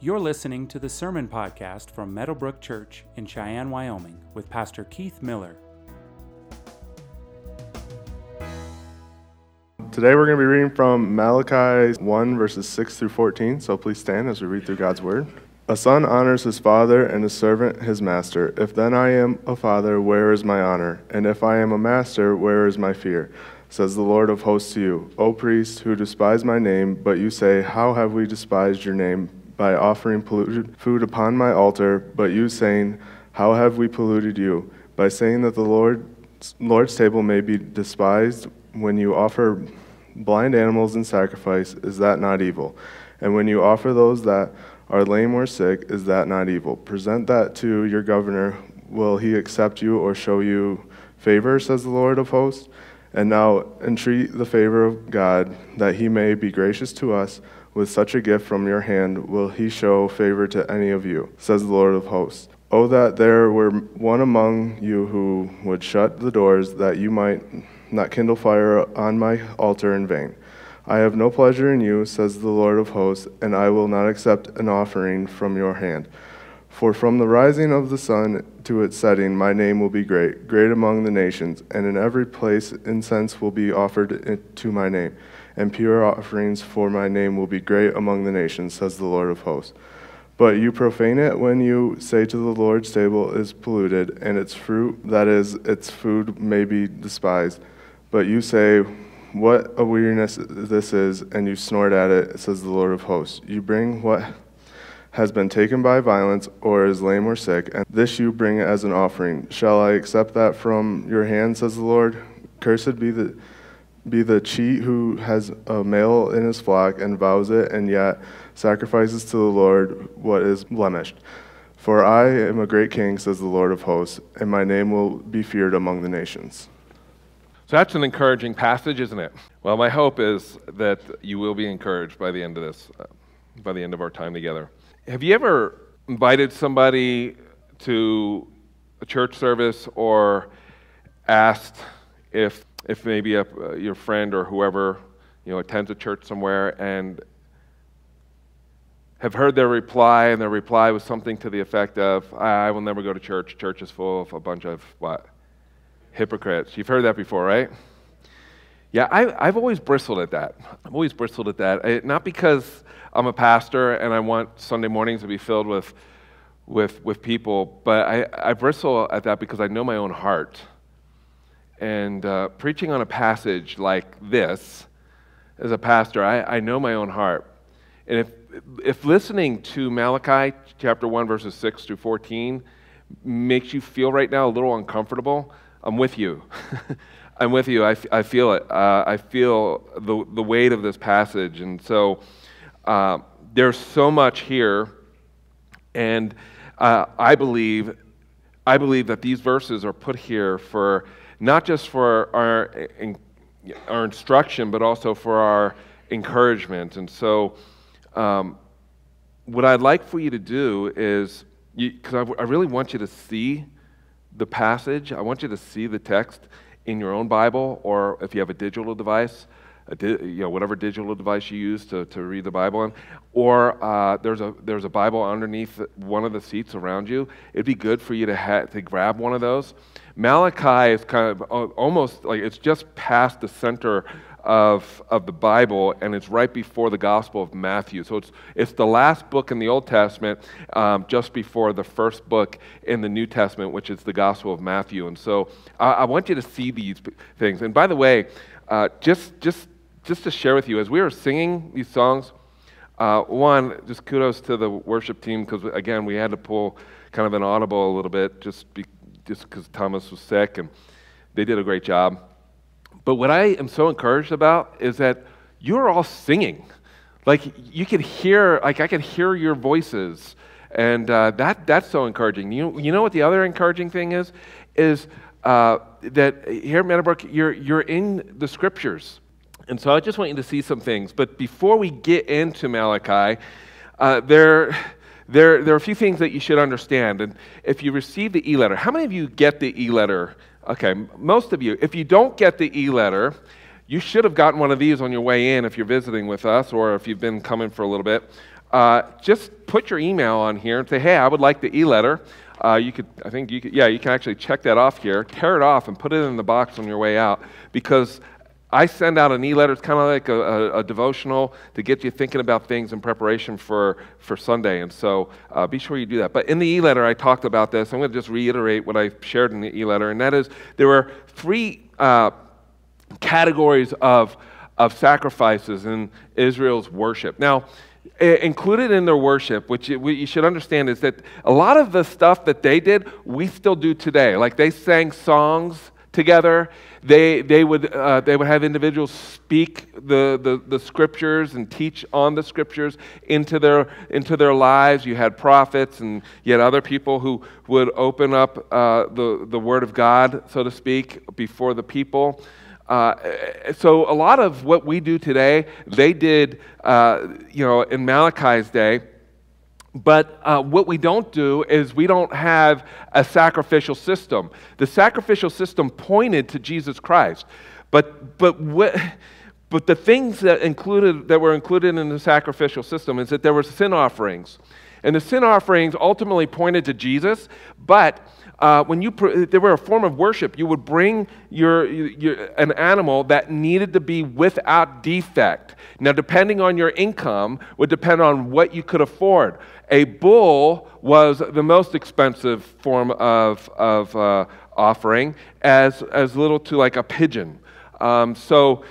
You're listening to the Sermon Podcast from Meadowbrook Church in Cheyenne, Wyoming, with Pastor Keith Miller. Today we're going to be reading from Malachi 1, verses 6 through 14. So please stand as we read through God's Word. A son honors his father, and a servant his master. If then I am a father, where is my honor? And if I am a master, where is my fear? Says the Lord of hosts to you, O priests who despise my name, but you say, How have we despised your name? By offering polluted food upon my altar, but you saying, How have we polluted you? By saying that the Lord's, Lord's table may be despised when you offer blind animals in sacrifice, is that not evil? And when you offer those that are lame or sick, is that not evil? Present that to your governor. Will he accept you or show you favor, says the Lord of hosts? And now entreat the favor of God, that he may be gracious to us. With such a gift from your hand, will he show favor to any of you, says the Lord of hosts. Oh, that there were one among you who would shut the doors, that you might not kindle fire on my altar in vain. I have no pleasure in you, says the Lord of hosts, and I will not accept an offering from your hand. For from the rising of the sun to its setting, my name will be great, great among the nations, and in every place incense will be offered to my name, and pure offerings for my name will be great among the nations, says the Lord of hosts. But you profane it when you say to the Lord's table is polluted, and its fruit, that is, its food, may be despised. But you say, what a weariness this is, and you snort at it, says the Lord of hosts. You bring what has been taken by violence, or is lame or sick, and this you bring as an offering. Shall I accept that from your hand, says the Lord? Cursed be the be the cheat who has a male in his flock and vows it, and yet sacrifices to the Lord what is blemished. For I am a great king, says the Lord of hosts, and my name will be feared among the nations. So that's an encouraging passage, isn't it? Well, my hope is that you will be encouraged by the end of this, uh, by the end of our time together. Have you ever invited somebody to a church service or asked if, if maybe a, uh, your friend or whoever you know attends a church somewhere and have heard their reply, and their reply was something to the effect of, I will never go to church. Church is full of a bunch of what? hypocrites. You've heard that before, right? Yeah, I, have always bristled at that. I've always bristled at that. I, not because I'm a pastor and I want Sunday mornings to be filled with, with, with people, but I, I bristle at that because I know my own heart. And uh, preaching on a passage like this, as a pastor, I, I know my own heart. And if, if listening to Malachi chapter 1, verses 6 through 14 makes you feel right now a little uncomfortable, I'm with you. I'm with you. I, I feel it. Uh, I feel the, the weight of this passage. And so uh, there's so much here. And uh, I believe I believe that these verses are put here for not just for our, our instruction, but also for our encouragement. And so, um, what I'd like for you to do is, because I, I really want you to see the passage, I want you to see the text in your own Bible, or if you have a digital device, di- you know, whatever digital device you use to, to read the Bible on, or uh, there's, a, there's a Bible underneath one of the seats around you. It'd be good for you to, to grab one of those. Malachi is kind of almost like it's just past the center of, of the Bible, and it's right before the Gospel of Matthew. So it's, it's the last book in the Old Testament, um, just before the first book in the New Testament, which is the Gospel of Matthew. And so I, I want you to see these things. And by the way, uh, just, just, just to share with you, as we were singing these songs, uh, one, just kudos to the worship team because, again, we had to pull kind of an audible a little bit just because just because Thomas was sick, and they did a great job. But what I am so encouraged about is that you're all singing. Like you can hear, like I can hear your voices. And uh, that, that's so encouraging. You, you know what the other encouraging thing is? Is uh, that here at Meadowbrook, you're, you're in the scriptures. And so I just want you to see some things. But before we get into Malachi, uh, there, there, there are a few things that you should understand. And if you receive the e letter, how many of you get the e letter Okay, most of you. If you don't get the e letter, you should have gotten one of these on your way in if you're visiting with us or if you've been coming for a little bit. uh, just put your email on here and say, hey, I would like the e letter. Uh, you could, I think you could, yeah, you can actually check that off here, tear it off, and put it in the box on your way out because I send out an e-letter. It's kind of like a, a, a, devotional to get you thinking about things in preparation for, for Sunday. And so uh, be sure you do that. But in the e-letter, I talked about this. I'm going to just reiterate what I shared in the e-letter, and that is there were three uh, categories of, of sacrifices in Israel's worship. Now, included in their worship, which you should understand is that a lot of the stuff that they did, we still do today. Like they sang songs together they, they, would, uh, they would have individuals speak the, the, the, scriptures and teach on the scriptures into their, into their lives. You had prophets and had other people who would open up uh, the, the word of God, so to speak, before the people. Uh, so a lot of what we do today, they did, uh, you know, in Malachi's day. But uh, what we don't do is we don't have a sacrificial system. The sacrificial system pointed to Jesus Christ. But, but, what, but the things that, included, that were included in the sacrificial system is that there were sin offerings. And the sin offerings ultimately pointed to Jesus, but uh, when you pr- they were a form of worship, you would bring your, your, an animal that needed to be without defect. Now, depending on your income, would depend on what you could afford. A bull was the most expensive form of, of uh, offering, as, as little to like a pigeon. Um, so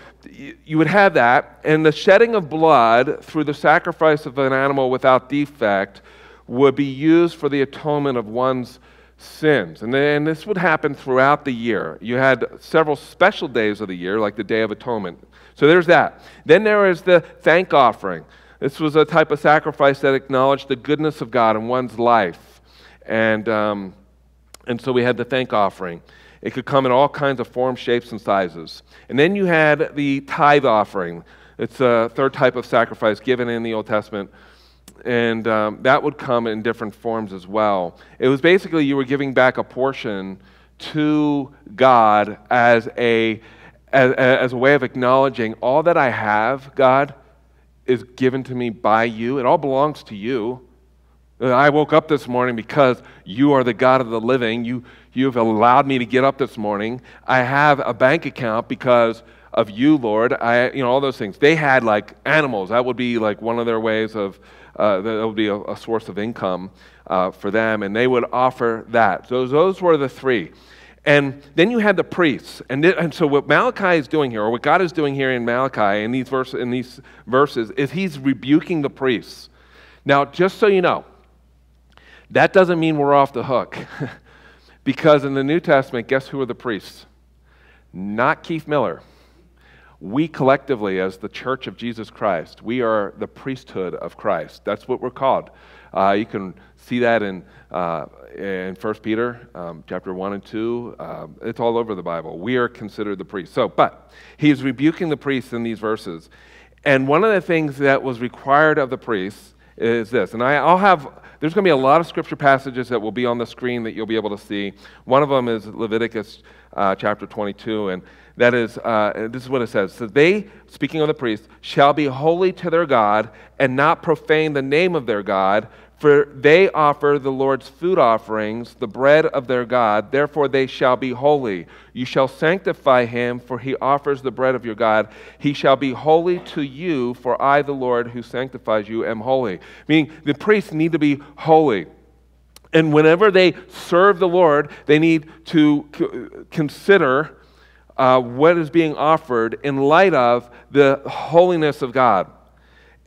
you would have that, and the shedding of blood through the sacrifice of an animal without defect would be used for the atonement of one's sins. And then this would happen throughout the year. You had several special days of the year, like the Day of Atonement. So there's that. Then there is the thank offering. This was a type of sacrifice that acknowledged the goodness of God in one's life. And, um, and so we had the thank offering. It could come in all kinds of forms, shapes, and sizes. And then you had the tithe offering. It's a third type of sacrifice given in the Old Testament. And um, that would come in different forms as well. It was basically you were giving back a portion to God as a, as, as a way of acknowledging all that I have, God is given to me by you. It all belongs to you. I woke up this morning because you are the God of the living. You, you've allowed me to get up this morning. I have a bank account because of you, Lord. I, you know, all those things. They had like animals. That would be like one of their ways of, uh, that would be a, a source of income uh, for them. And they would offer that. So those were the three. And then you had the priests. And, th- and so what Malachi is doing here, or what God is doing here in Malachi in these, verse, in these verses, is he's rebuking the priests. Now, just so you know, that doesn't mean we're off the hook. because in the New Testament, guess who are the priests? Not Keith Miller. We collectively, as the church of Jesus Christ, we are the priesthood of Christ. That's what we're called. Uh, you can see that in, uh, in 1 Peter um, chapter 1 and 2. Uh, it's all over the Bible. We are considered the priests. So, but he's rebuking the priests in these verses. And one of the things that was required of the priests is this. And I, will have, there's going to be a lot of scripture passages that will be on the screen that you'll be able to see. One of them is Leviticus uh, chapter 22. And that is, uh, this is what it says. So they, speaking of the priests, shall be holy to their God and not profane the name of their God, for they offer the Lord's food offerings, the bread of their God. Therefore they shall be holy. You shall sanctify him, for he offers the bread of your God. He shall be holy to you, for I, the Lord, who sanctifies you, am holy. Meaning the priests need to be holy. And whenever they serve the Lord, they need to consider uh, what is being offered in light of the holiness of God.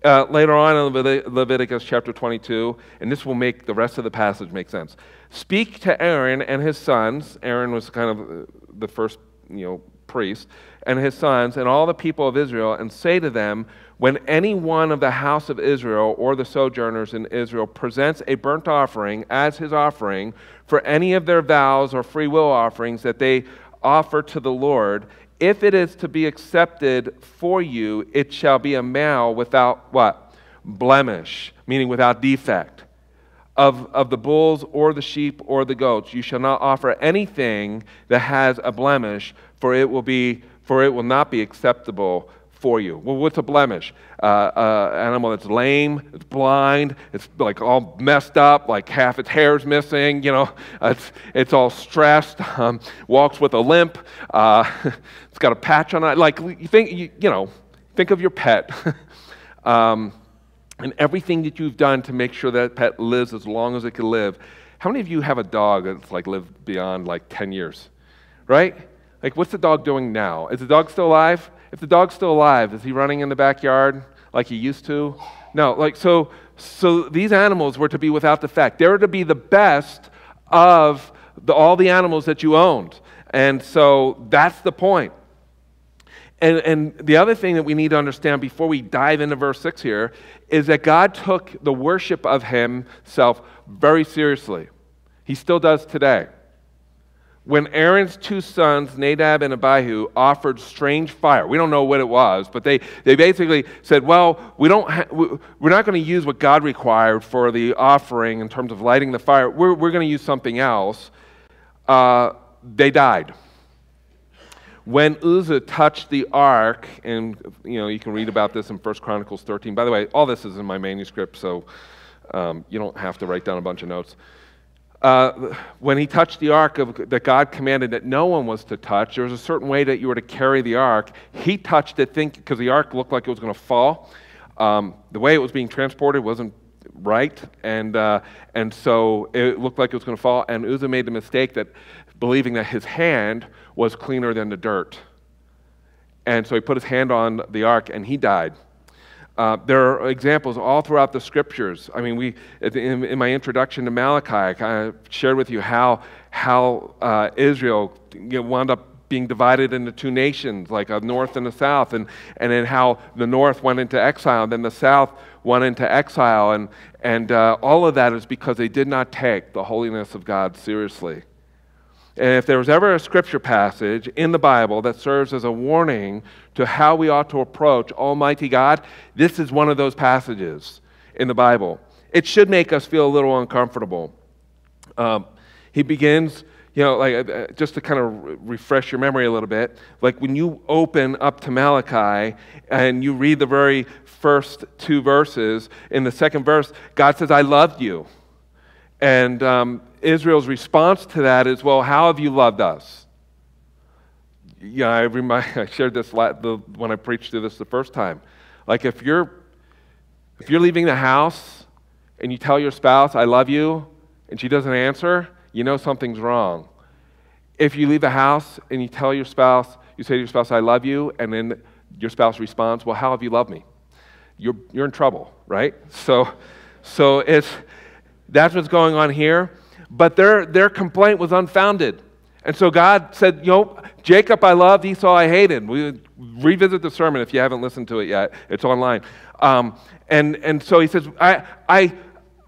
Uh, later on in Leviticus chapter 22, and this will make the rest of the passage make sense. Speak to Aaron and his sons. Aaron was kind of uh, the first, you know, priest, and his sons, and all the people of Israel, and say to them, When any one of the house of Israel or the sojourners in Israel presents a burnt offering as his offering for any of their vows or free will offerings that they offer to the Lord, if it is to be accepted for you, it shall be a male without what? Blemish, meaning without defect. Of, of the bulls or the sheep or the goats, you shall not offer anything that has a blemish, for it will be for it will not be acceptable for you. Well, what's a blemish? Uh, uh, animal that's lame, it's blind, it's like all messed up, like half its hair's missing, you know, it's, it's all stressed, um, walks with a limp, uh, it's got a patch on it. Like, you think, you, you know, think of your pet. um, and everything that you've done to make sure that pet lives as long as it can live. How many of you have a dog that's like lived beyond like 10 years? Right? Like, what's the dog doing now? Is the dog still alive? If the dog's still alive, is he running in the backyard like he used to? No, like so so these animals were to be without defect. They were to be the best of the, all the animals that you owned. And so that's the point. And, and the other thing that we need to understand before we dive into verse 6 here is that God took the worship of Himself very seriously. He still does today when Aaron's two sons, Nadab and Abihu, offered strange fire. We don't know what it was, but they, they basically said, well, we don't ha- we're not going to use what God required for the offering in terms of lighting the fire. We're, we're going to use something else. Uh, they died. When Uzzah touched the ark, and you know you can read about this in 1 Chronicles 13. By the way, all this is in my manuscript, so um, you don't have to write down a bunch of notes uh, when he touched the ark of, that God commanded that no one was to touch, there was a certain way that you were to carry the ark. He touched it, think because the ark looked like it was going to fall. Um, the way it was being transported wasn't right, and uh, and so it looked like it was going to fall. And Uzzah made the mistake that believing that his hand was cleaner than the dirt, and so he put his hand on the ark and he died. Uh, there are examples all throughout the scriptures. I mean, we, in, in my introduction to Malachi, I shared with you how, how uh, Israel you know, wound up being divided into two nations, like a north and a south, and, and then how the north went into exile, and then the south went into exile. And, and uh, all of that is because they did not take the holiness of God seriously. If there was ever a scripture passage in the Bible that serves as a warning to how we ought to approach Almighty God, this is one of those passages in the Bible. It should make us feel a little uncomfortable. Um, he begins, you know, like uh, just to kind of refresh your memory a little bit, like when you open up to Malachi and you read the very first two verses, in the second verse, God says, I loved you. And um, Israel's response to that is, well, how have you loved us? Yeah, I, remind, I shared this when I preached to this the first time. Like if you're if you're leaving the house and you tell your spouse, I love you, and she doesn't answer, you know something's wrong. If you leave the house and you tell your spouse, you say to your spouse, I love you, and then your spouse responds, Well, how have you loved me? You're, you're in trouble, right? So, so it's, that's what's going on here but their, their complaint was unfounded. And so God said, You know, Jacob I loved, Esau I hated. We revisit the sermon if you haven't listened to it yet, it's online. Um, and, and so he says, I, I,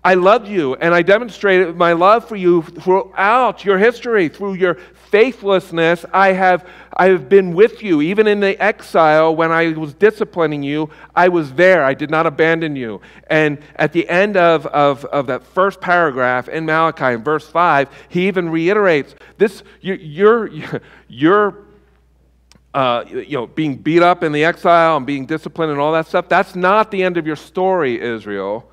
I loved you, and I demonstrated my love for you throughout your history, through your faithlessness. I have, I have been with you. Even in the exile, when I was disciplining you, I was there. I did not abandon you. And at the end of, of, of that first paragraph in Malachi, in verse 5, he even reiterates this you're, you're, uh, you know, being beat up in the exile and being disciplined and all that stuff. That's not the end of your story, Israel.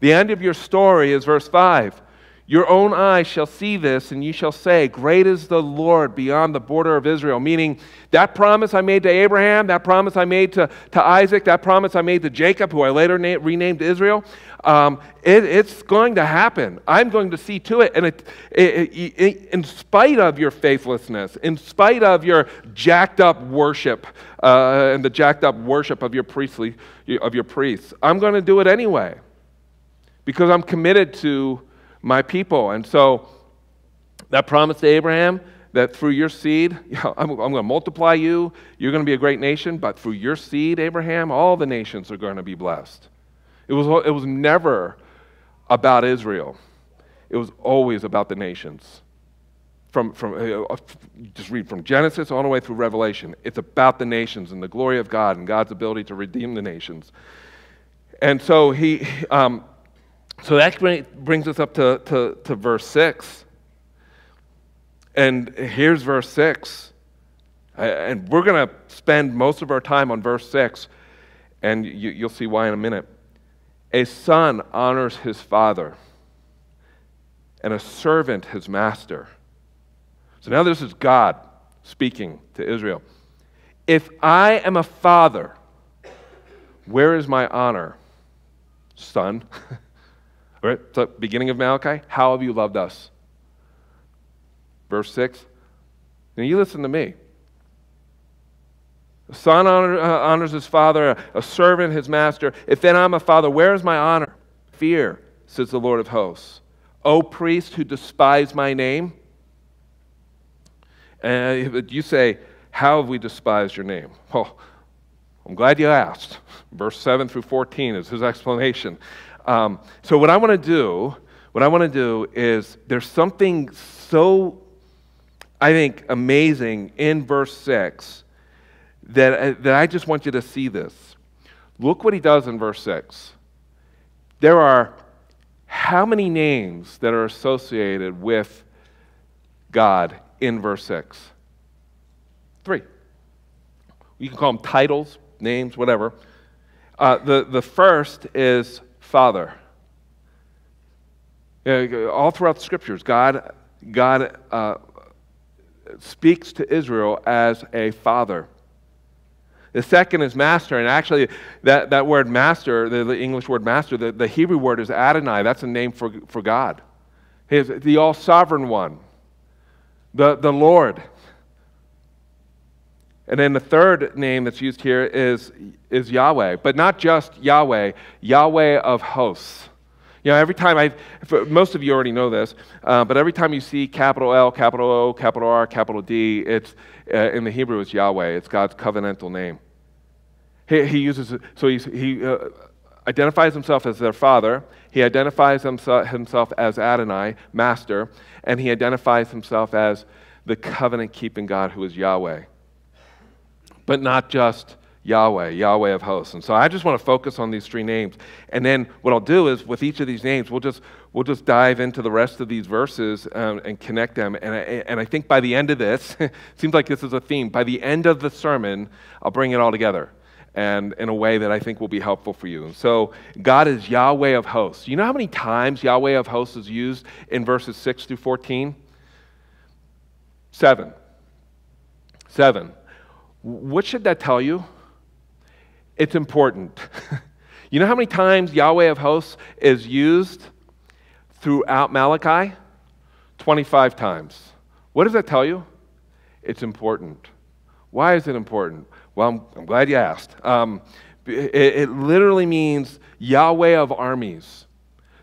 The end of your story is verse 5. Your own eyes shall see this, and you shall say, Great is the Lord beyond the border of Israel. Meaning, that promise I made to Abraham, that promise I made to, to Isaac, that promise I made to Jacob, who I later na- renamed Israel, um, it, it's going to happen. I'm going to see to it. And it, it, in spite of your faithlessness, in spite of your jacked up worship, uh, and the jacked up worship of your, priestly, of your priests, I'm going to do it anyway because I'm committed to my people. And so that promise to Abraham that through your seed, I'm, I'm going to multiply you, you're going to be a great nation, but through your seed, Abraham, all the nations are going to be blessed. It was, it was never about Israel, it was always about the nations. From, from uh, just read from Genesis all the way through Revelation. It's about the nations and the glory of God and God's ability to redeem the nations. And so he, um, so that brings us up to, to, to verse 6. And here's verse 6. And we're going to spend most of our time on verse 6, and you, you'll see why in a minute. A son honors his father, and a servant his master. So now this is God speaking to Israel. If I am a father, where is my honor? Son. Right, so beginning of Malachi, how have you loved us? Verse 6. Now you listen to me. A son honor, uh, honors his father, a, servant his master. If then I'm a father, where is my honor? Fear, says the Lord of hosts. O priest who despise my name. And you say, How have we despised your name? Well, I'm glad you asked. Verse 7 through 14 is his explanation. Um, so, what I want to do, what I want to do is there's something so, I think, amazing in verse 6 that, uh, that I just want you to see this. Look what he does in verse 6. There are how many names that are associated with God in verse 6? Three. You can call them titles, names, whatever. Uh, the, the first is Father. all throughout the scriptures, God, God uh, speaks to Israel as a father. The second is master, and actually, that, that word master, the, the English word master, the, the Hebrew word is Adonai. That's a name for, for God. He is the all sovereign one, the, the Lord. And then the third name that's used here is, is Yahweh, but not just Yahweh, Yahweh of hosts. You know, every time I, most of you already know this, uh, but every time you see capital L, capital O, capital R, capital D, it's, uh, in the Hebrew, it's Yahweh. It's God's covenantal name. He, he uses, so he uh, identifies himself as their father. He identifies himself, himself as Adonai, master, and he identifies himself as the covenant keeping God who is Yahweh. But not just Yahweh, Yahweh of hosts. And so I just want to focus on these three names. And then what I'll do is with each of these names, we'll just, we'll just dive into the rest of these verses um, and connect them. And I, and I think by the end of this, it seems like this is a theme. By the end of the sermon, I'll bring it all together and in a way that I think will be helpful for you. So, God is Yahweh of hosts. You know how many times Yahweh of hosts is used in verses 6 through 14? Seven. Seven. What should that tell you? It's important. you know how many times Yahweh of hosts is used throughout Malachi? 25 times. What does that tell you? It's important. Why is it important? Well, I'm, I'm glad you asked. Um, it, it literally means Yahweh of armies.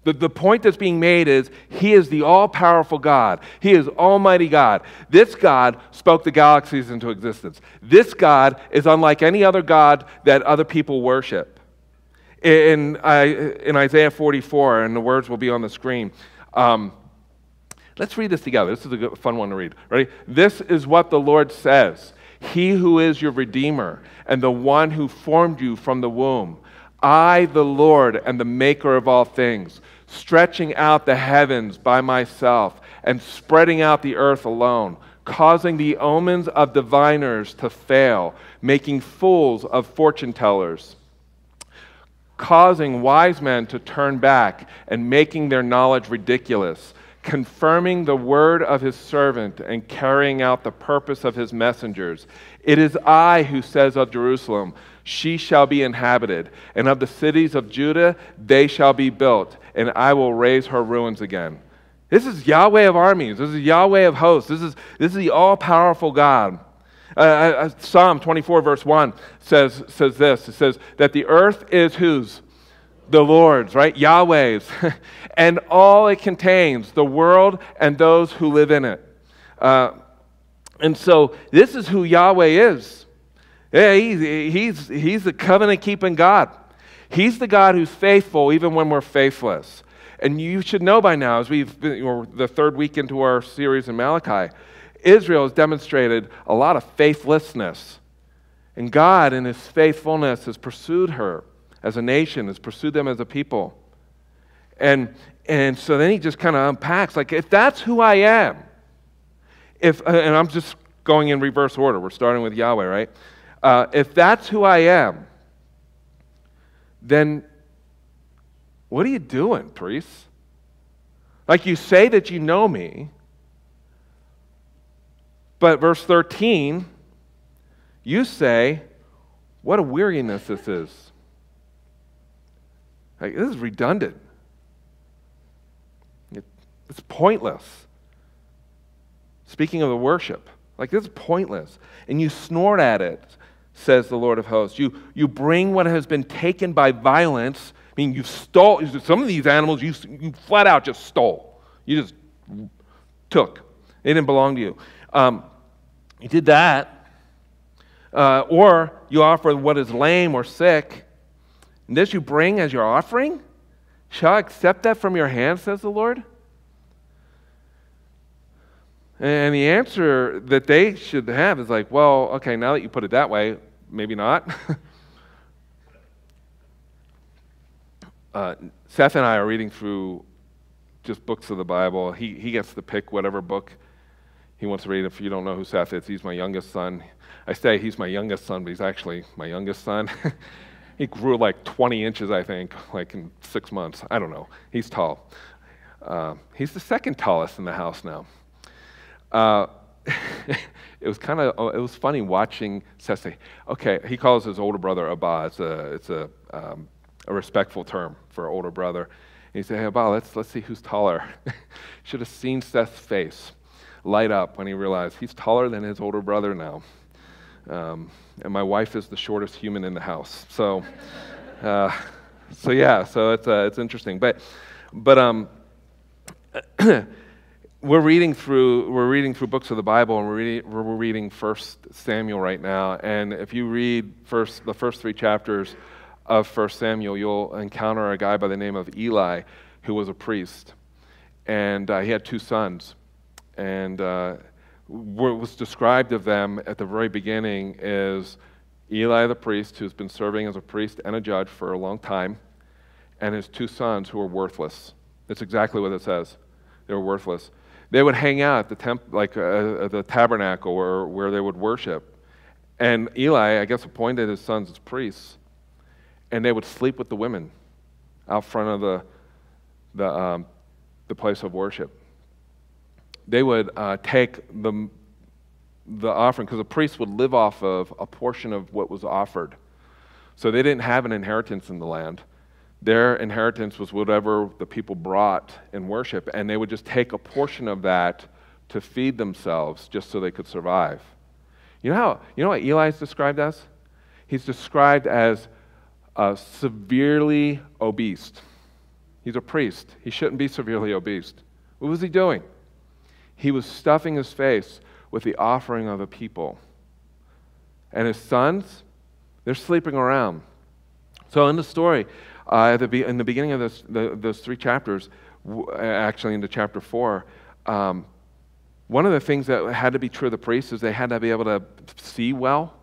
The, the point that's being made is He is the all powerful God. He is Almighty God. This God spoke the galaxies into existence. This God is unlike any other God that other people worship. In, in Isaiah 44, and the words will be on the screen. Um, let's read this together. This is a good, fun one to read. Ready? This is what the Lord says he who is your Redeemer and the one who formed you from the womb. I, the Lord, am the maker of all things, stretching out the heavens by myself and spreading out the earth alone, causing the omens of diviners to fail, making fools of fortune tellers causing wise men to turn back and making their knowledge ridiculous, confirming the word of his servant and carrying out the purpose of his messengers. It is I who says of Jerusalem, She shall be inhabited, and of the cities of Judah, they shall be built, and I will raise her ruins again. This is Yahweh of armies. This is Yahweh of hosts. This is, this is the all powerful God. Uh, uh, uh, Psalm 24, verse 1 says, says this it says that the earth is whose? the Lord's, right? Yahweh's, and all it contains, the world and those who live in it. Uh, and so this is who Yahweh is. Yeah, he's, he's, he's the covenant keeping God. He's the God who's faithful even when we're faithless. And you should know by now, as we've been the third week into our series in Malachi, Israel has demonstrated a lot of faithlessness. And God, in his faithfulness, has pursued her as a nation, has pursued them as a people. And, and so then he just kind of unpacks like, if that's who I am, if, uh, and I'm just going in reverse order. We're starting with Yahweh, right? Uh, if that's who I am, then what are you doing, priests? Like you say that you know me, but verse 13, you say, what a weariness this is. Like, this is redundant. It, it's pointless. Speaking of the worship, like this is pointless. And you snort at it, says the Lord of hosts. You, you bring what has been taken by violence. I mean, you stole, some of these animals you, you flat out just stole. You just took. They didn't belong to you. Um, you did that. Uh, or you offer what is lame or sick. And this you bring as your offering? Shall I accept that from your hand, says the Lord? And the answer that they should have is like, well, okay, now that you put it that way, maybe not. uh, Seth and I are reading through just books of the Bible. He, he gets to pick whatever book he wants to read. If you don't know who Seth is, he's my youngest son. I say he's my youngest son, but he's actually my youngest son. he grew like 20 inches, I think, like in six months. I don't know. He's tall. Uh, he's the second tallest in the house now. Uh, it was kind of oh, it was funny watching Seth say, okay, he calls his older brother Abba. It's a, it's a, um, a respectful term for older brother. And he said, hey, Abba, let's, let's see who's taller. Should have seen Seth's face light up when he realized he's taller than his older brother now. Um, and my wife is the shortest human in the house. So, uh, so yeah, so it's, uh, it's interesting. But, but um, we're reading through we're reading through books of the Bible, and we're reading, we're reading First Samuel right now. And if you read first the first three chapters of First Samuel, you'll encounter a guy by the name of Eli, who was a priest, and uh, he had two sons, and uh, what was described of them at the very beginning is Eli the priest, who's been serving as a priest and a judge for a long time, and his two sons who are worthless. That's exactly what it says. They were worthless they would hang out at the temp, like uh, the tabernacle or where they would worship. And Eli, I guess, appointed his sons as priests, and they would sleep with the women out front of the the um, the place of worship. They would uh, take the the offering because the priest would live off of a portion of what was offered. So they didn't have an inheritance in the land. Their inheritance was whatever the people brought in worship, and they would just take a portion of that to feed themselves just so they could survive. You know, how, you know what Eli is described as? He's described as severely obese. He's a priest. He shouldn't be severely obese. What was he doing? He was stuffing his face with the offering of the people. And his sons, they're sleeping around. So in the story, uh, the, in the beginning of this, the, those three chapters, actually into chapter four, um, one of the things that had to be true of the priests is they had to be able to see well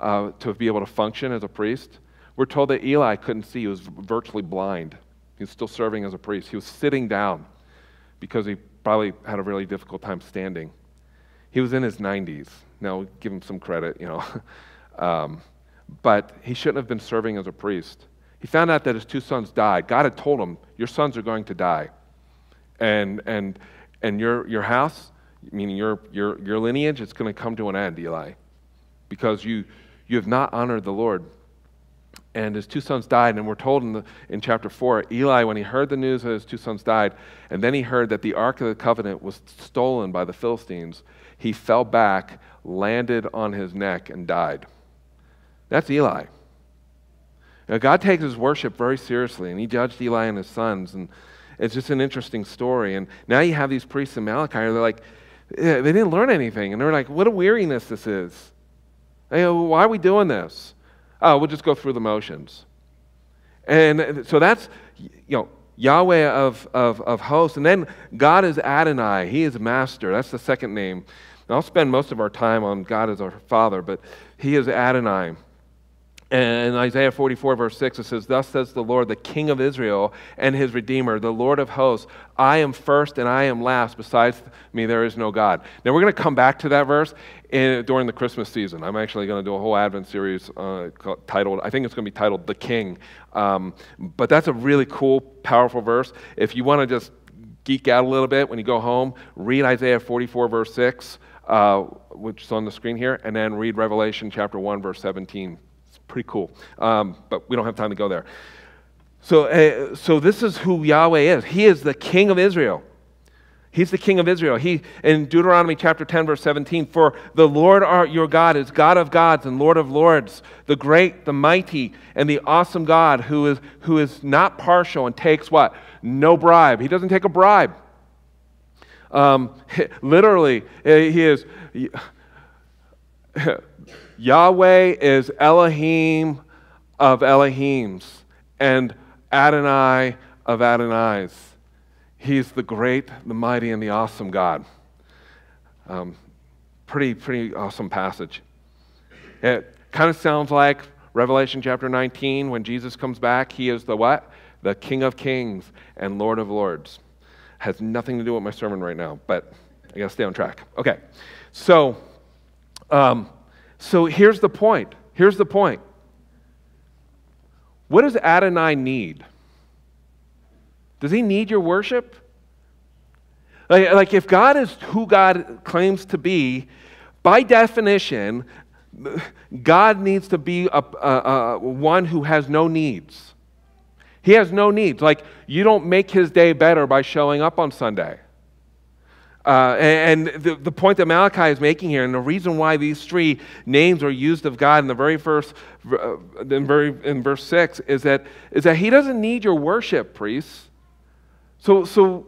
uh, to be able to function as a priest. We're told that Eli couldn't see, he was virtually blind. He was still serving as a priest. He was sitting down because he probably had a really difficult time standing. He was in his 90s. Now, give him some credit, you know. um, but he shouldn't have been serving as a priest. He found out that his two sons died. God had told him, Your sons are going to die. And, and, and your, your house, meaning your, your, your lineage, it's going to come to an end, Eli, because you, you have not honored the Lord. And his two sons died, and we're told in, the, in chapter 4 Eli, when he heard the news that his two sons died, and then he heard that the Ark of the Covenant was stolen by the Philistines, he fell back, landed on his neck, and died. That's Eli. Now, God takes his worship very seriously, and he judged Eli and his sons, and it's just an interesting story. And now you have these priests in Malachi, they're like, they didn't learn anything, and they're like, what a weariness this is. Hey, why are we doing this? Oh, we'll just go through the motions. And so that's, you know, Yahweh of, of, of hosts. And then God is Adonai. He is master. That's the second name. And I'll spend most of our time on God as our Father, but He is Adonai. And in Isaiah 44, verse 6, it says, Thus says the Lord, the King of Israel and his Redeemer, the Lord of hosts, I am first and I am last. Besides me, there is no God. Now, we're going to come back to that verse in, during the Christmas season. I'm actually going to do a whole Advent series uh, titled, I think it's going to be titled The King. Um, but that's a really cool, powerful verse. If you want to just geek out a little bit when you go home, read Isaiah 44, verse 6, uh, which is on the screen here, and then read Revelation chapter 1, verse 17 pretty cool. Um, but we don't have time to go there. So, uh, so this is who Yahweh is. He is the King of Israel. He's the King of Israel. He in Deuteronomy chapter 10, verse 17, for the Lord our, your God is God of gods and Lord of lords, the great, the mighty, and the awesome God who is who is not partial and takes what? No bribe. He doesn't take a bribe. Um, literally, eh, he is Yahweh is Elohim of Elohims and Adonai of Adonais. He's the great, the mighty, and the awesome God. Um, pretty, pretty awesome passage. It kind of sounds like Revelation chapter 19 when Jesus comes back. He is the what? The King of Kings and Lord of Lords. Has nothing to do with my sermon right now, but I got to stay on track. Okay, so um, so here's the point. Here's the point. What does Adonai need? Does he need your worship? Like, like, if God is who God claims to be, by definition, God needs to be a, a, a, one who has no needs. He has no needs. Like, you don't make his day better by showing up on Sunday. Uh, and the, the point that Malachi is making here, and the reason why these three names are used of God in the very first, uh, in, very, in verse 6, is that, is that He doesn't need your worship, priests. So, so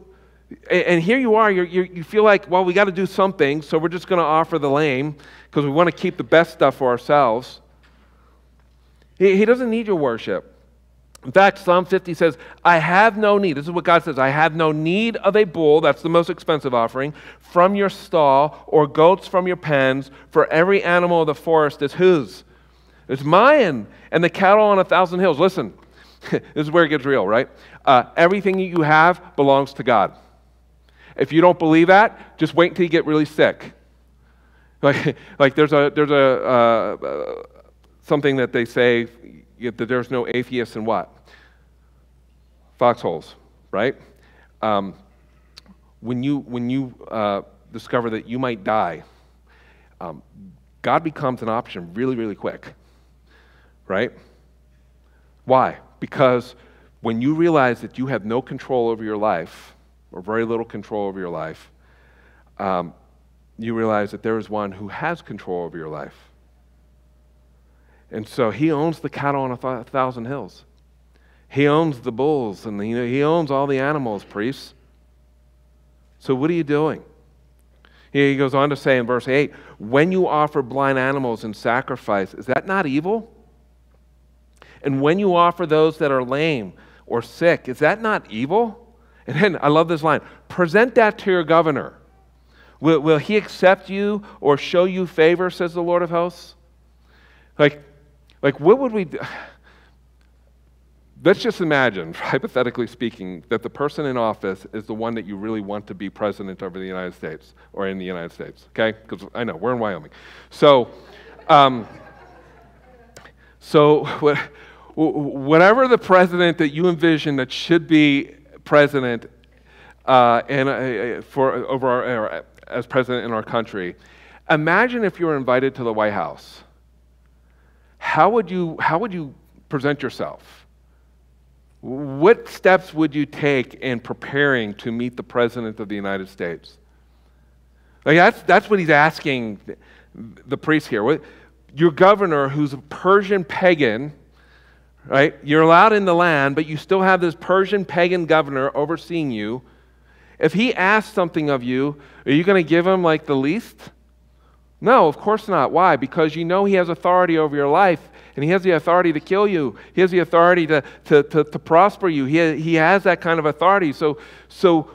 and here you are, you're, you feel like, well, we got to do something, so we're just going to offer the lame because we want to keep the best stuff for ourselves. He, he doesn't need your worship. In fact, Psalm 50 says, I have no need. This is what God says I have no need of a bull, that's the most expensive offering, from your stall, or goats from your pens, for every animal of the forest is whose? It's mine, and the cattle on a thousand hills. Listen, this is where it gets real, right? Uh, everything you have belongs to God. If you don't believe that, just wait until you get really sick. Like, like there's a, there's a, uh, uh, something that they say that there's no atheists in what? Foxholes, right? Um, when you, when you uh, discover that you might die, um, God becomes an option really, really quick, right? Why? Because when you realize that you have no control over your life, or very little control over your life, um, you realize that there is one who has control over your life. And so he owns the cattle on a th- thousand hills. He owns the bulls and the, he owns all the animals, priests. So what are you doing? He goes on to say in verse 8 when you offer blind animals in sacrifice, is that not evil? And when you offer those that are lame or sick, is that not evil? And then I love this line present that to your governor. Will, will he accept you or show you favor, says the Lord of hosts? Like, like, what would we do? Let's just imagine, hypothetically speaking, that the person in office is the one that you really want to be president over the United States or in the United States, okay? Because I know, we're in Wyoming. So, um, so what, whatever the president that you envision that should be president uh, and, uh, for, over our, as president in our country, imagine if you were invited to the White House how would you, how would you present yourself? What steps would you take in preparing to meet the President of the United States? Like that's, that's what he's asking the priest here. Your governor, who's a Persian pagan, right? You're allowed in the land, but you still have this Persian pagan governor overseeing you. If he asks something of you, are you going to give him like the least? No, of course not. Why? Because you know He has authority over your life, and He has the authority to kill you. He has the authority to, to, to, to prosper you. He, he has that kind of authority. So, so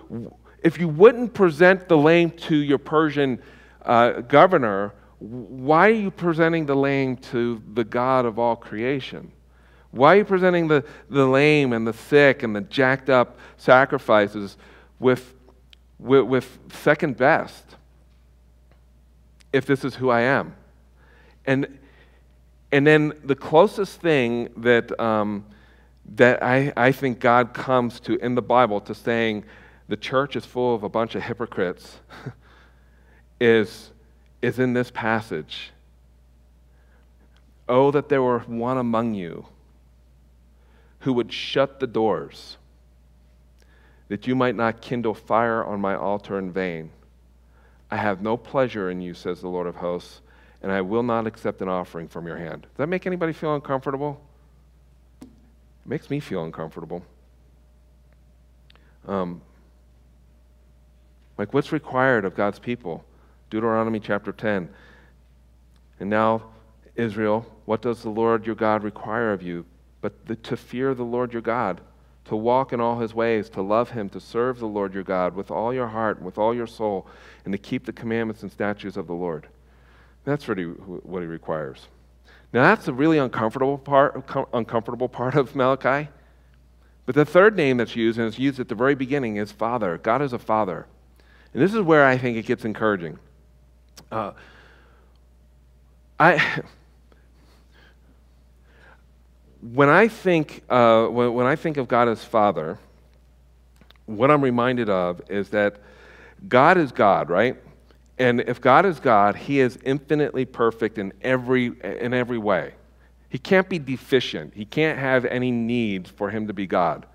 if you wouldn't present the lame to your Persian uh, governor, why are you presenting the lame to the God of all creation? Why are you presenting the, the lame and the sick and the jacked up sacrifices with, with, with second best if this is who I am? And, and then the closest thing that, um, that I, I think God comes to in the Bible to saying the church is full of a bunch of hypocrites is, is in this passage. Oh, that there were one among you who would shut the doors, that you might not kindle fire on my altar in vain. I have no pleasure in you, says the Lord of hosts, and I will not accept an offering from your hand. Does that make anybody feel uncomfortable? It makes me feel uncomfortable. Um, like, what's required of God's people? Deuteronomy chapter 10. And now, Israel, what does the Lord your God require of you? but the, to fear the Lord your God, to walk in all his ways, to love him, to serve the Lord your God with all your heart and with all your soul, and to keep the commandments and statutes of the Lord. That's really what he requires. Now, that's a really uncomfortable part, uncomfortable part of Malachi. But the third name that's used, and it's used at the very beginning, is Father. God is a Father. And this is where I think it gets encouraging. Uh, I. when I think, uh, when, when I think of God as Father, what I'm reminded of is that God is God, right? And if God is God, He is infinitely perfect in every, in every way. He can't be deficient. He can't have any needs for Him to be God.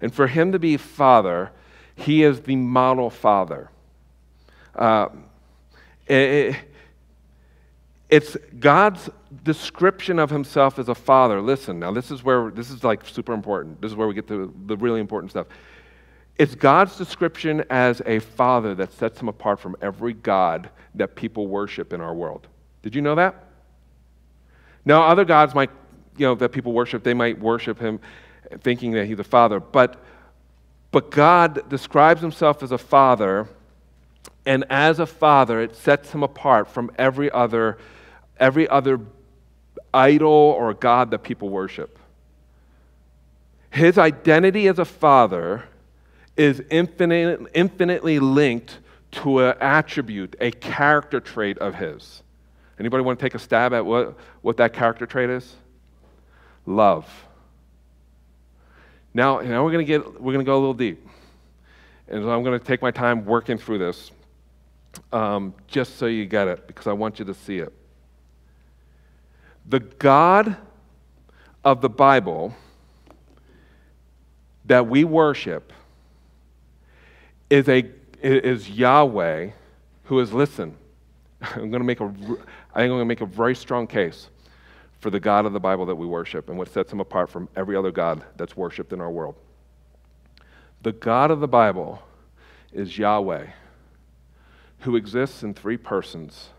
And for Him to be Father, He is the model Father. Uh, it, it's God's description of himself as a father. Listen, now this is where this is like super important. This is where we get to the really important stuff. It's God's description as a father that sets him apart from every god that people worship in our world. Did you know that? Now, other gods might, you know, that people worship, they might worship him thinking that he's a father, but but God describes himself as a father, and as a father, it sets him apart from every other every other idol or God that people worship. His identity as a father is infinite, infinitely linked to an attribute, a character trait of his. Anybody want to take a stab at what, what that character trait is? Love. Now, now we're going to get we're going to go a little deep, and so I'm going to take my time working through this, um, just so you get it, because I want you to see it. The God of the Bible that we worship is, a, is Yahweh who is, listen, I'm going to make a, I think I'm going to make a very strong case for the God of the Bible that we worship and what sets him apart from every other God that's worshiped in our world. The God of the Bible is Yahweh, who exists in three persons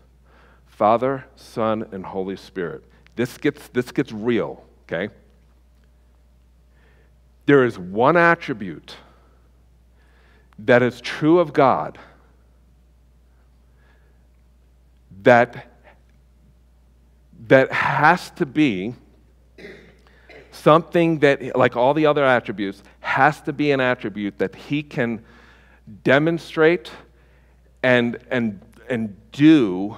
Father, Son, and Holy Spirit. This gets, this gets real, okay? There is one attribute that is true of God that, that has to be something that, like all the other attributes, has to be an attribute that he can demonstrate and, and, and do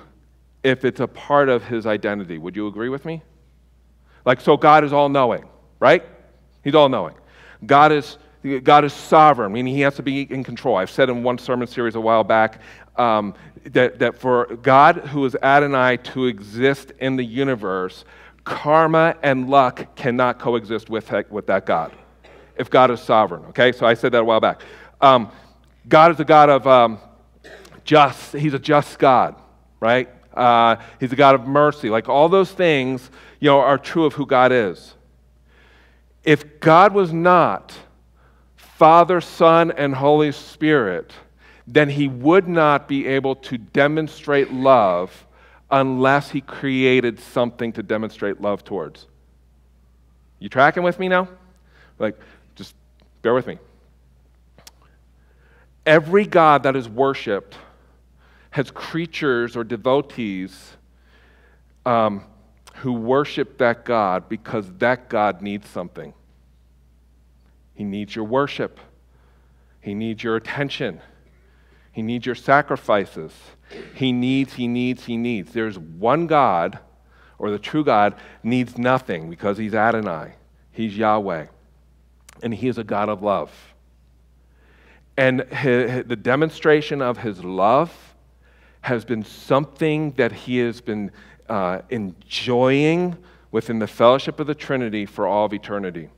if it's a part of his identity. Would you agree with me? Like, so God is all knowing, right? He's all knowing. God is, God is sovereign, meaning he has to be in control. I've said in one sermon series a while back um, that, that for God, who is Adonai, to exist in the universe, karma and luck cannot coexist with, with that God, if God is sovereign, okay? So I said that a while back. Um, God is a God of um, just, he's a just God, right? Uh, he's a God of mercy. Like all those things, you know, are true of who God is. If God was not Father, Son, and Holy Spirit, then he would not be able to demonstrate love unless he created something to demonstrate love towards. You tracking with me now? Like, just bear with me. Every God that is worshiped has creatures or devotees um, who worship that God because that God needs something. He needs your worship, He needs your attention, He needs your sacrifices. He needs, He needs, He needs. There's one God, or the true God, needs nothing because He's Adonai, He's Yahweh, and He is a God of love. And his, the demonstration of His love has been something that He has been uh, enjoying within the fellowship of the Trinity for all of eternity.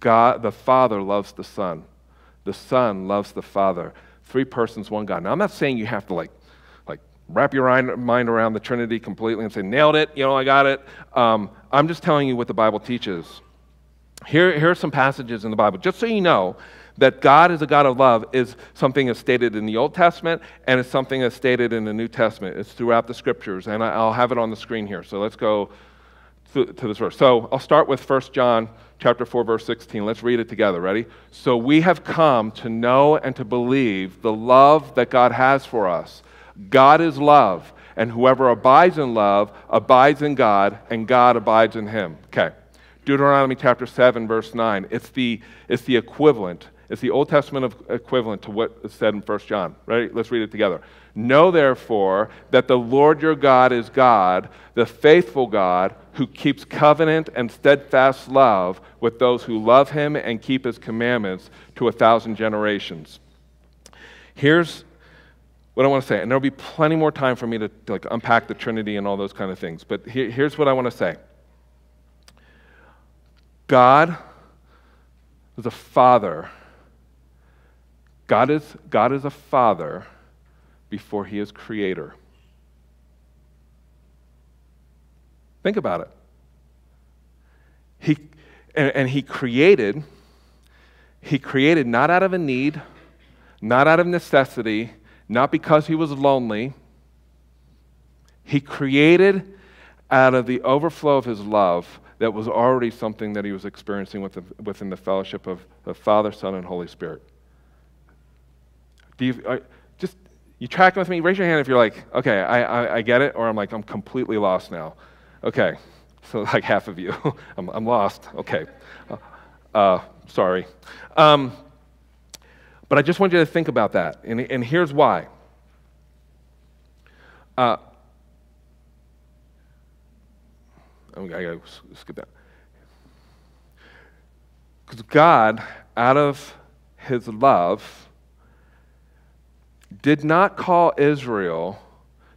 God, the Father loves the Son. The Son loves the Father. Three persons, one God. Now, I'm not saying you have to like, like wrap your mind around the Trinity completely and say, nailed it, you know, I got it. Um, I'm just telling you what the Bible teaches. Here, here are some passages in the Bible, just so you know that God is a God of love is something that's stated in the Old Testament and it's something that's stated in the New Testament. It's throughout the scriptures, and I'll have it on the screen here. So let's go to, this verse. So I'll start with 1 John chapter 4 verse 16. Let's read it together. Ready? So we have come to know and to believe the love that God has for us. God is love, and whoever abides in love abides in God, and God abides in him. Okay. Deuteronomy chapter 7 verse 9. It's the it's the equivalent it's the Old Testament equivalent to what is said in 1 John. Right? Let's read it together. Know therefore that the Lord your God is God, the faithful God, who keeps covenant and steadfast love with those who love him and keep his commandments to a thousand generations. Here's what I want to say, and there'll be plenty more time for me to, to like unpack the Trinity and all those kind of things. But here, here's what I want to say. God is a father God is, God is a father before he is creator. Think about it. He, and, and he created, he created not out of a need, not out of necessity, not because he was lonely. He created out of the overflow of his love that was already something that he was experiencing within, within the fellowship of the Father, Son, and Holy Spirit. Do you uh, just you tracking with me? Raise your hand if you're like, okay, I, I, I, get it, or I'm like, I'm completely lost now. Okay, so like half of you, I'm, I'm lost. Okay, uh, uh, sorry. Um, but I just want you to think about that, and, and here's why. Uh, I gotta skip that. Because God, out of His love, did not call Israel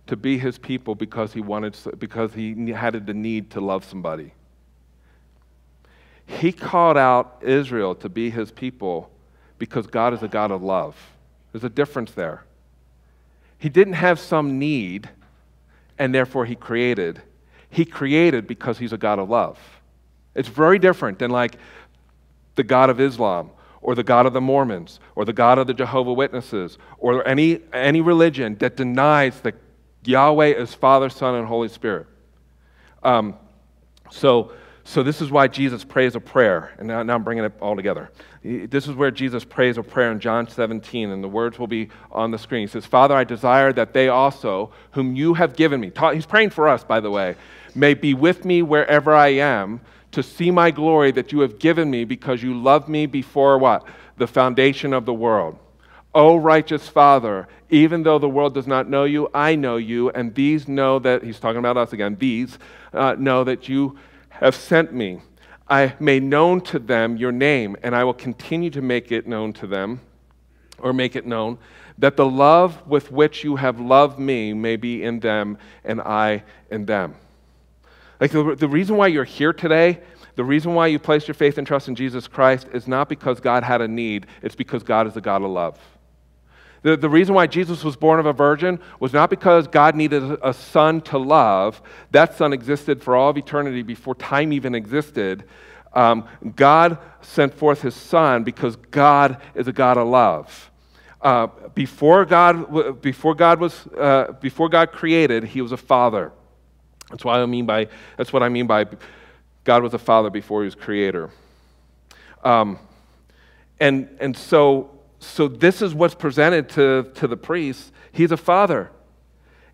to be his people because he wanted because he had the need to love somebody. He called out Israel to be his people because God is a God of love. There's a difference there. He didn't have some need and therefore he created. He created because he's a God of love. It's very different than like the God of Islam or the God of the Mormons or the God of the Jehovah Witnesses or any, any religion that denies that Yahweh is Father, Son, and Holy Spirit. Um, so, so this is why Jesus prays a prayer, and now, now I'm bringing it all together. This is where Jesus prays a prayer in John 17, and the words will be on the screen. He says, Father, I desire that they also, whom you have given me, he's praying for us, by the way, may be with me wherever I am to see my glory that you have given me because you loved me before what? The foundation of the world. O righteous Father, even though the world does not know you, I know you, and these know that, he's talking about us again, these uh, know that you have sent me. I made known to them your name, and I will continue to make it known to them, or make it known, that the love with which you have loved me may be in them, and I in them. Like the, the reason why you're here today, the reason why you place your faith and trust in Jesus Christ is not because God had a need, it's because God is a God of love. The, the reason why Jesus was born of a virgin was not because God needed a, son to love. That son existed for all of eternity before time even existed. Um, God sent forth his son because God is a God of love. Uh, before, God, before, God was, uh, before God created, he was a father. That's what I mean by that's what I mean by God was a father before he was creator. Um, and and so so this is what's presented to, to the priests. He's a father.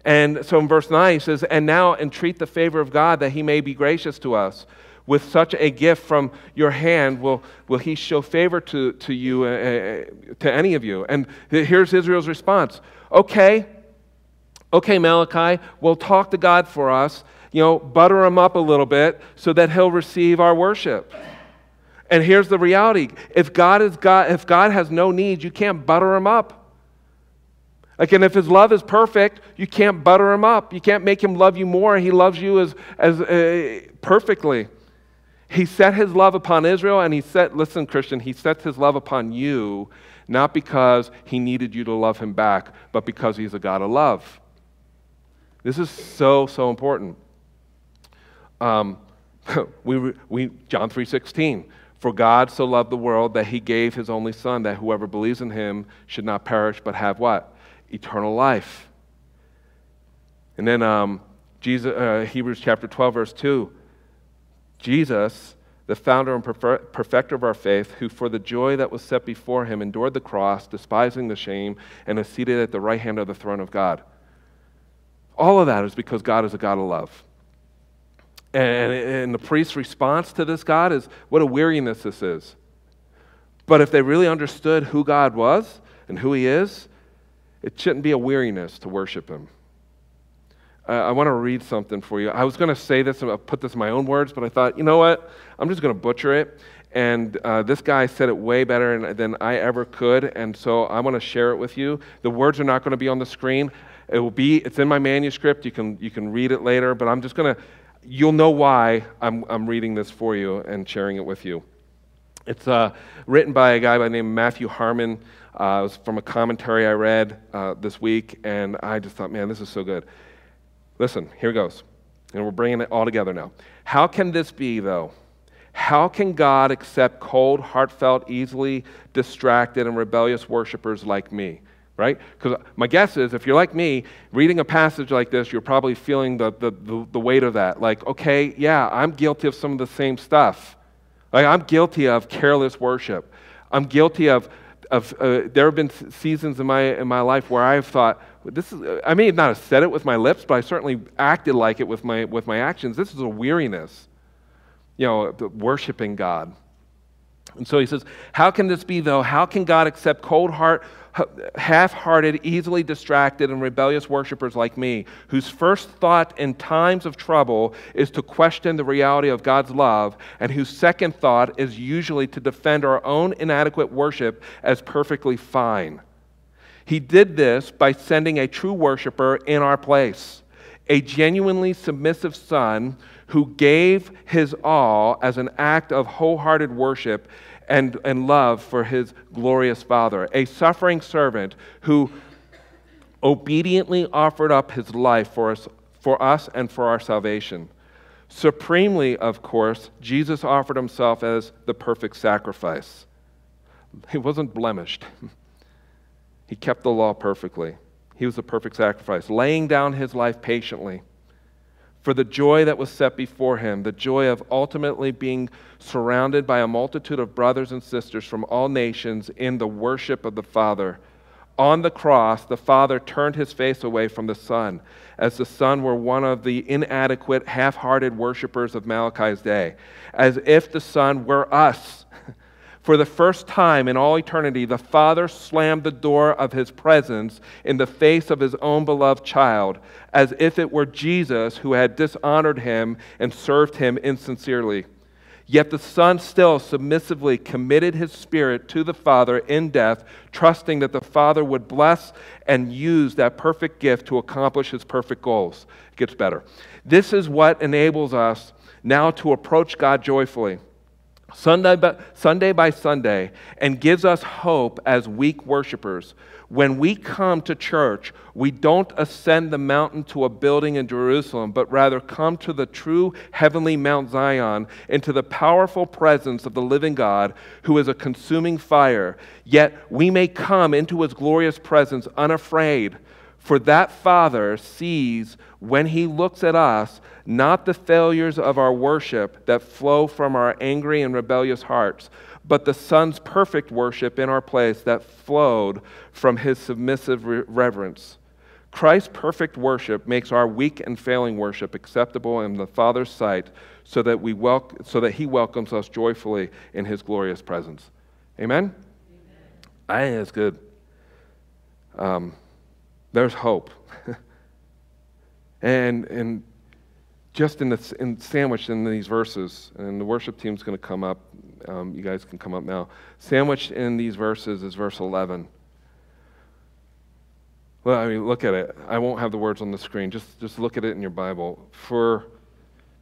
And so in verse 9, he says, And now entreat the favor of God that he may be gracious to us. With such a gift from your hand, will, will he show favor to, to you, uh, uh to any of you? And here's Israel's response Okay, okay, Malachi, we'll talk to God for us. You know, butter him up a little bit so that he'll receive our worship. And here's the reality if God, is God, if God has no needs, you can't butter him up. Like, and if his love is perfect, you can't butter him up. You can't make him love you more. He loves you as, as uh, perfectly. He set his love upon Israel, and he set, listen, Christian, he sets his love upon you, not because he needed you to love him back, but because he's a God of love. This is so, so important. Um, we, we, John 3.16, for God so loved the world that he gave his only son, that whoever believes in him should not perish, but have what? eternal life. And then um, Jesus, uh, Hebrews chapter 12, verse 2 Jesus, the founder and perfecter of our faith, who for the joy that was set before him endured the cross, despising the shame, and is seated at the right hand of the throne of God. All of that is because God is a God of love. And, and the priest's response to this God is what a weariness this is. But if they really understood who God was and who He is, it shouldn't be a weariness to worship Him. I want to read something for you. I was going to say this, I'll put this in my own words, but I thought, you know what? I'm just going to butcher it. And uh, this guy said it way better than I ever could, and so I want to share it with you. The words are not going to be on the screen. It will be. It's in my manuscript. You can you can read it later. But I'm just going to. You'll know why I'm I'm reading this for you and sharing it with you. It's uh, written by a guy by the name of Matthew Harmon. Uh, it was from a commentary I read uh, this week, and I just thought, man, this is so good. Listen, here goes. And we're bringing it all together now. How can this be, though? How can God accept cold, heartfelt, easily distracted, and rebellious worshipers like me? Right? Because my guess is if you're like me, reading a passage like this, you're probably feeling the, the, the, the weight of that. Like, okay, yeah, I'm guilty of some of the same stuff. Like, I'm guilty of careless worship. I'm guilty of of, uh, there have been seasons in my, in my life where I've thought, this is, I may not have said it with my lips, but I certainly acted like it with my, with my actions. This is a weariness, you know, worshiping God. And so he says, How can this be, though? How can God accept cold heart, half hearted, easily distracted, and rebellious worshipers like me, whose first thought in times of trouble is to question the reality of God's love, and whose second thought is usually to defend our own inadequate worship as perfectly fine? He did this by sending a true worshiper in our place, a genuinely submissive son who gave his all as an act of wholehearted worship and, and love for his glorious Father, a suffering servant who obediently offered up his life for us, for us and for our salvation. Supremely, of course, Jesus offered himself as the perfect sacrifice. He wasn't blemished, he kept the law perfectly. He was the perfect sacrifice, laying down his life patiently for the joy that was set before him, the joy of ultimately being surrounded by a multitude of brothers and sisters from all nations in the worship of the Father. On the cross, the Father turned his face away from the Son, as the Son were one of the inadequate, half hearted worshippers of Malachi's day, as if the Son were us. For the first time in all eternity, the Father slammed the door of his presence in the face of his own beloved child, as if it were Jesus who had dishonored him and served him insincerely. Yet the Son still submissively committed his spirit to the Father in death, trusting that the Father would bless and use that perfect gift to accomplish his perfect goals. It gets better. This is what enables us now to approach God joyfully. Sunday by, Sunday by Sunday and gives us hope as weak worshipers. When we come to church, we don't ascend the mountain to a building in Jerusalem, but rather come to the true heavenly Mount Zion, into the powerful presence of the living God, who is a consuming fire. Yet we may come into his glorious presence unafraid, for that Father sees when he looks at us not the failures of our worship that flow from our angry and rebellious hearts, but the Son's perfect worship in our place that flowed from his submissive reverence. Christ's perfect worship makes our weak and failing worship acceptable in the Father's sight so that, we wel- so that He welcomes us joyfully in His glorious presence. Amen? Amen. I think that's good. Um, there's hope. and, and just in, the, in sandwiched in these verses, and the worship team's going to come up. Um, you guys can come up now. Sandwiched in these verses is verse 11. Well, I mean, look at it. I won't have the words on the screen. Just, just look at it in your Bible. For,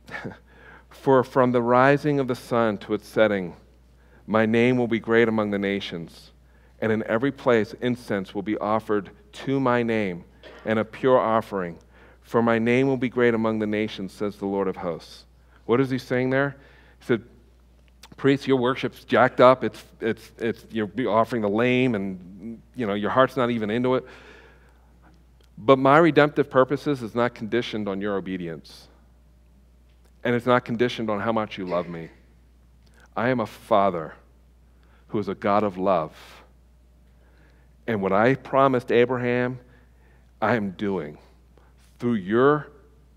for from the rising of the sun to its setting, my name will be great among the nations, and in every place incense will be offered to my name, and a pure offering. For my name will be great among the nations, says the Lord of hosts. What is he saying there? He said, Priest, your worship's jacked up. It's, it's, it's, you're be offering the lame, and you know, your heart's not even into it. But my redemptive purposes is not conditioned on your obedience. And it's not conditioned on how much you love me. I am a father who is a God of love. And what I promised Abraham, I am doing. Through your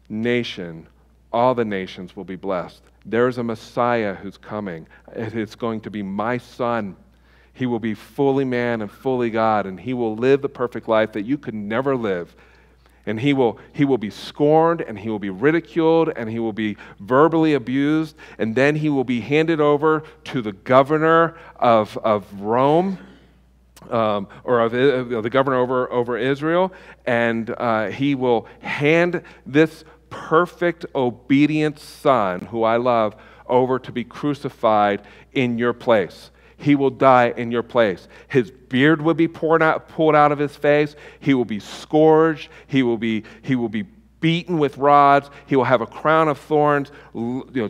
nation, all the nations will be blessed. There's a Messiah who's coming. It's going to be my son. He will be fully man and fully God, and he will live the perfect life that you could never live. And he will, he will be scorned, and he will be ridiculed, and he will be verbally abused, and then he will be handed over to the governor of, of Rome. Um, or of, the governor over, over Israel, and uh, he will hand this perfect, obedient son, who I love, over to be crucified in your place. He will die in your place. His beard will be poured out, pulled out of his face. He will be scourged. He will be, he will be beaten with rods. He will have a crown of thorns you know,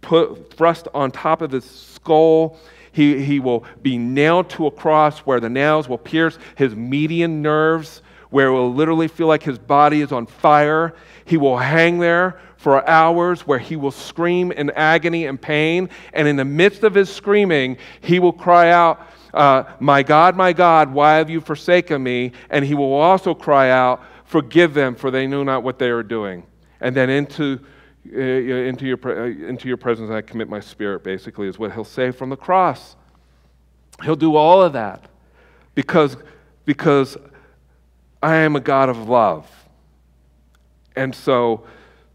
put, thrust on top of his skull. He, he will be nailed to a cross where the nails will pierce his median nerves, where it will literally feel like his body is on fire. He will hang there for hours where he will scream in agony and pain. And in the midst of his screaming, he will cry out, uh, My God, my God, why have you forsaken me? And he will also cry out, Forgive them, for they knew not what they were doing. And then into, into, your, uh, into your presence I commit my spirit, basically, is what he'll say from the cross. He'll do all of that because, because I am a God of love. And so,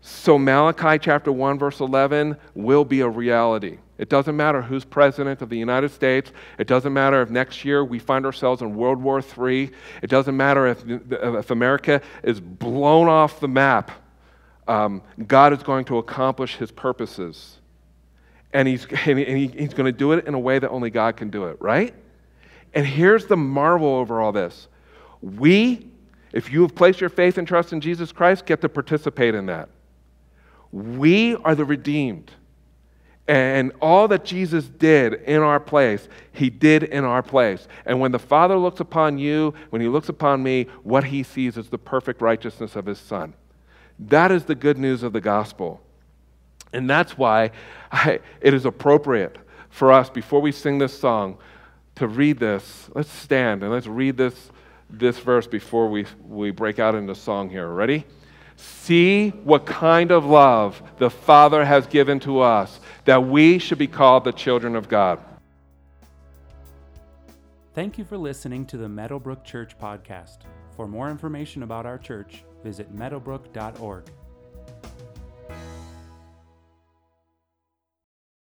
so Malachi chapter 1, verse 11 will be a reality. It doesn't matter who's president of the United States. It doesn't matter if next year we find ourselves in World War III. It doesn't matter if, if America is blown off the map. Um, God is going to accomplish his purposes. And, he's, and he, he's going to do it in a way that only God can do it, right? And here's the marvel over all this we if you have placed your faith and trust in Jesus Christ, get to participate in that. We are the redeemed. And all that Jesus did in our place, he did in our place. And when the Father looks upon you, when he looks upon me, what he sees is the perfect righteousness of his Son. That is the good news of the gospel. And that's why I, it is appropriate for us, before we sing this song, to read this. Let's stand and let's read this this verse before we, we break out into song here. Ready? See what kind of love the Father has given to us, that we should be called the children of God. Thank you for listening to the Meadowbrook Church podcast. For more information about our church, visit meadowbrook.org.